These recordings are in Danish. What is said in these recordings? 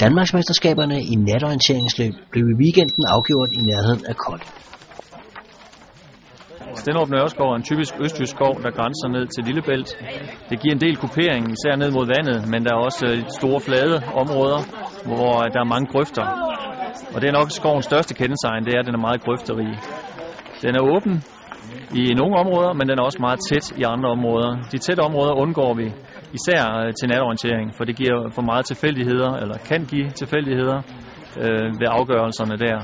Danmarksmesterskaberne i natorienteringsløb blev i weekenden afgjort i nærheden af Kold. Stenrup Nørreskov er en typisk østjysk skov, der grænser ned til Lillebælt. Det giver en del kupering, især ned mod vandet, men der er også øh, store flade områder, hvor øh, der er mange grøfter. Og det er nok skovens største kendetegn, det er, at den er meget grøfterig. Den er åben i nogle områder, men den er også meget tæt i andre områder. De tætte områder undgår vi, især øh, til natorientering, for det giver for meget tilfældigheder, eller kan give tilfældigheder øh, ved afgørelserne der.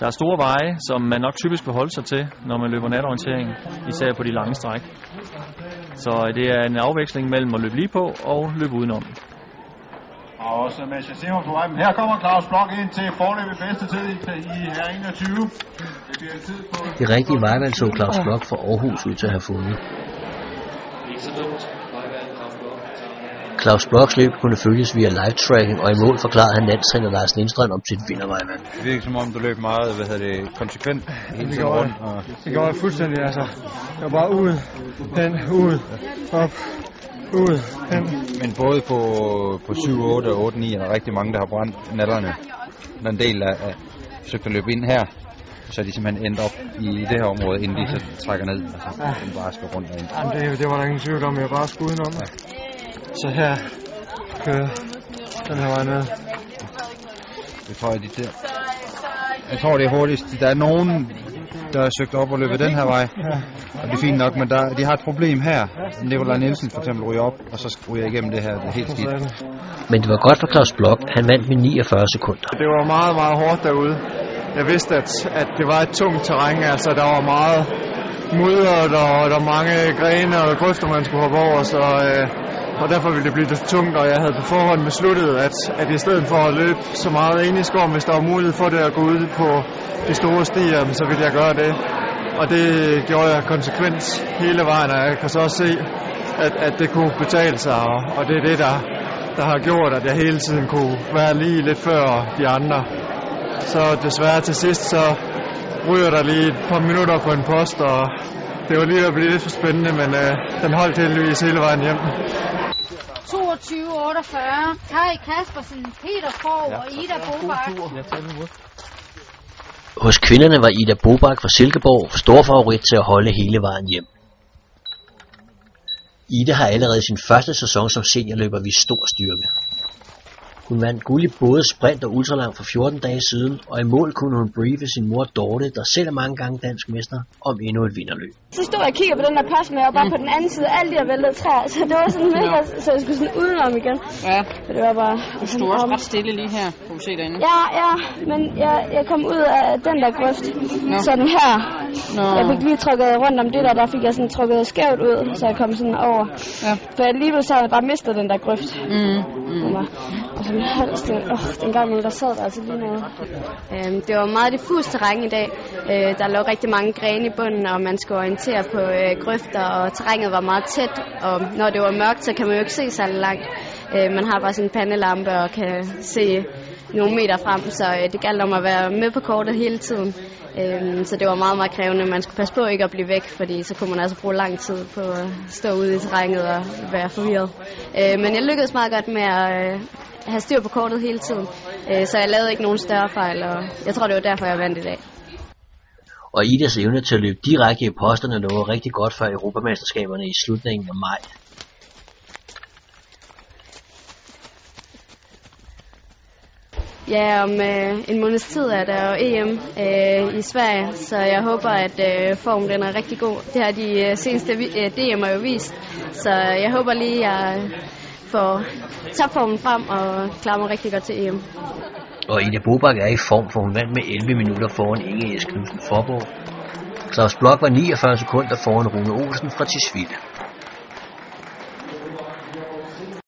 Der er store veje, som man nok typisk vil holde sig til, når man løber natorientering, især på de lange stræk. Så det er en afveksling mellem at løbe lige på og løbe udenom. Og også med Shazima på vej. Her kommer Claus Blok ind til forløbet bedste tid i, i her 21. Det bliver tid på... Det rigtige vejvalg så Claus Blok fra Aarhus ud til at have fundet. Claus Bloks løb kunne følges via live-tracking, og i mål forklarede han landstræner Lars Lindstrøm om sit vindervejvalg. Det virker som om, du løb meget hvad hedder det, konsekvent hele tiden rundt. jeg. Og Det gjorde jeg fuldstændig, altså. Jeg var bare ud, hen, ud, op, ud, hen. Men både på, på 7, 8 og 8, 9 er der rigtig mange, der har brændt nallerne. Der er en del, der er at løbe ind her, så de simpelthen endt op i det her område, inden de så trækker ned. Altså, den bare skal rundt derind. Jamen, det, det var der ingen tvivl om, jeg bare skulle udenom. Så her kører den her vej ned. Det tror jeg, de der. Jeg tror, det er hurtigst. Der er nogen, der har søgt op og løbet den her vej. Og det er fint nok, men der, de har et problem her. Nikolaj Nielsen for eksempel ryger op, og så ryger igennem det her. Det er helt skidt. Men det var godt for Claus Blok. Han vandt med 49 sekunder. Det var meget, meget hårdt derude. Jeg vidste, at, at det var et tungt terræn, altså der var meget mudder, der, og der var mange grene og grøfter, man skulle hoppe over, så, øh, og derfor ville det blive lidt tungt, og jeg havde på forhånd besluttet, at, at i stedet for at løbe så meget ind i skoven, hvis der var mulighed for det at gå ud på de store stier, så ville jeg gøre det. Og det gjorde jeg konsekvent hele vejen, og jeg kan så også se, at, at det kunne betale sig, og, og det er det, der, der har gjort, at jeg hele tiden kunne være lige lidt før de andre. Så desværre til sidst, så ryger der lige et par minutter på en post, og det var lige ved at blive lidt for spændende, men øh, den holdt heldigvis hele vejen hjem. 22-48. Kai Kaspersen, Peter Skov og Ida Bobak. Hos kvinderne var Ida Bobak fra Silkeborg stor favorit til at holde hele vejen hjem. Ida har allerede sin første sæson som seniorløber vist stor styrke. Hun vandt guld i både sprint og ultralang for 14 dage siden, og i mål kunne hun briefe sin mor Dorte, der selv er mange gange dansk mester, om endnu et vinderløb. Så stod jeg og kiggede på den der post med, og bare på den anden side, alle de her væltede træer, så det var sådan mega, så jeg skulle sådan udenom igen. Ja, Så det var bare... du stod også ret stille lige her, kunne se derinde. Ja, ja, men jeg, jeg kom ud af den der grøft, Nå. sådan her. Nå. Jeg fik lige trukket rundt om det der, der fik jeg sådan trukket skævt ud, så jeg kom sådan over. Ja. For alligevel så havde jeg bare mistet den der grøft. Mm, mig. Og så min hals, det, åh, den gang der sad der altså lige noget. Øhm, det var meget diffus terræn i dag. Øh, der lå rigtig mange grene i bunden, og man skulle orientere på øh, grøfter, og terrænet var meget tæt. Og når det var mørkt, så kan man jo ikke se særlig langt. Øh, man har bare sådan en pandelampe og kan se nogle meter frem, så øh, det galt om at være med på kortet hele tiden. Øh, så det var meget, meget krævende. Man skulle passe på ikke at blive væk, fordi så kunne man altså bruge lang tid på at stå ude i terrænet og være forvirret. Øh, men jeg lykkedes meget godt med at øh, have styr på kortet hele tiden, øh, så jeg lavede ikke nogen større fejl, og jeg tror, det var derfor, jeg vandt i dag. Og Idas evne til at løbe direkte i posterne lå rigtig godt for Europamesterskaberne i slutningen af maj. Ja, om øh, en måneds tid er der jo EM øh, i Sverige, så jeg håber, at øh, formen den er rigtig god. Det har de øh, seneste vi- øh, DM'er jo vist, så jeg håber lige, at jeg får topformen frem og klarer mig rigtig godt til EM. Og Ida Bobak er i form, for hun vandt med 11 minutter foran Inge S. Knudsen Forborg. Claus Blok var 49 sekunder foran Rune Olsen fra Tisvilde.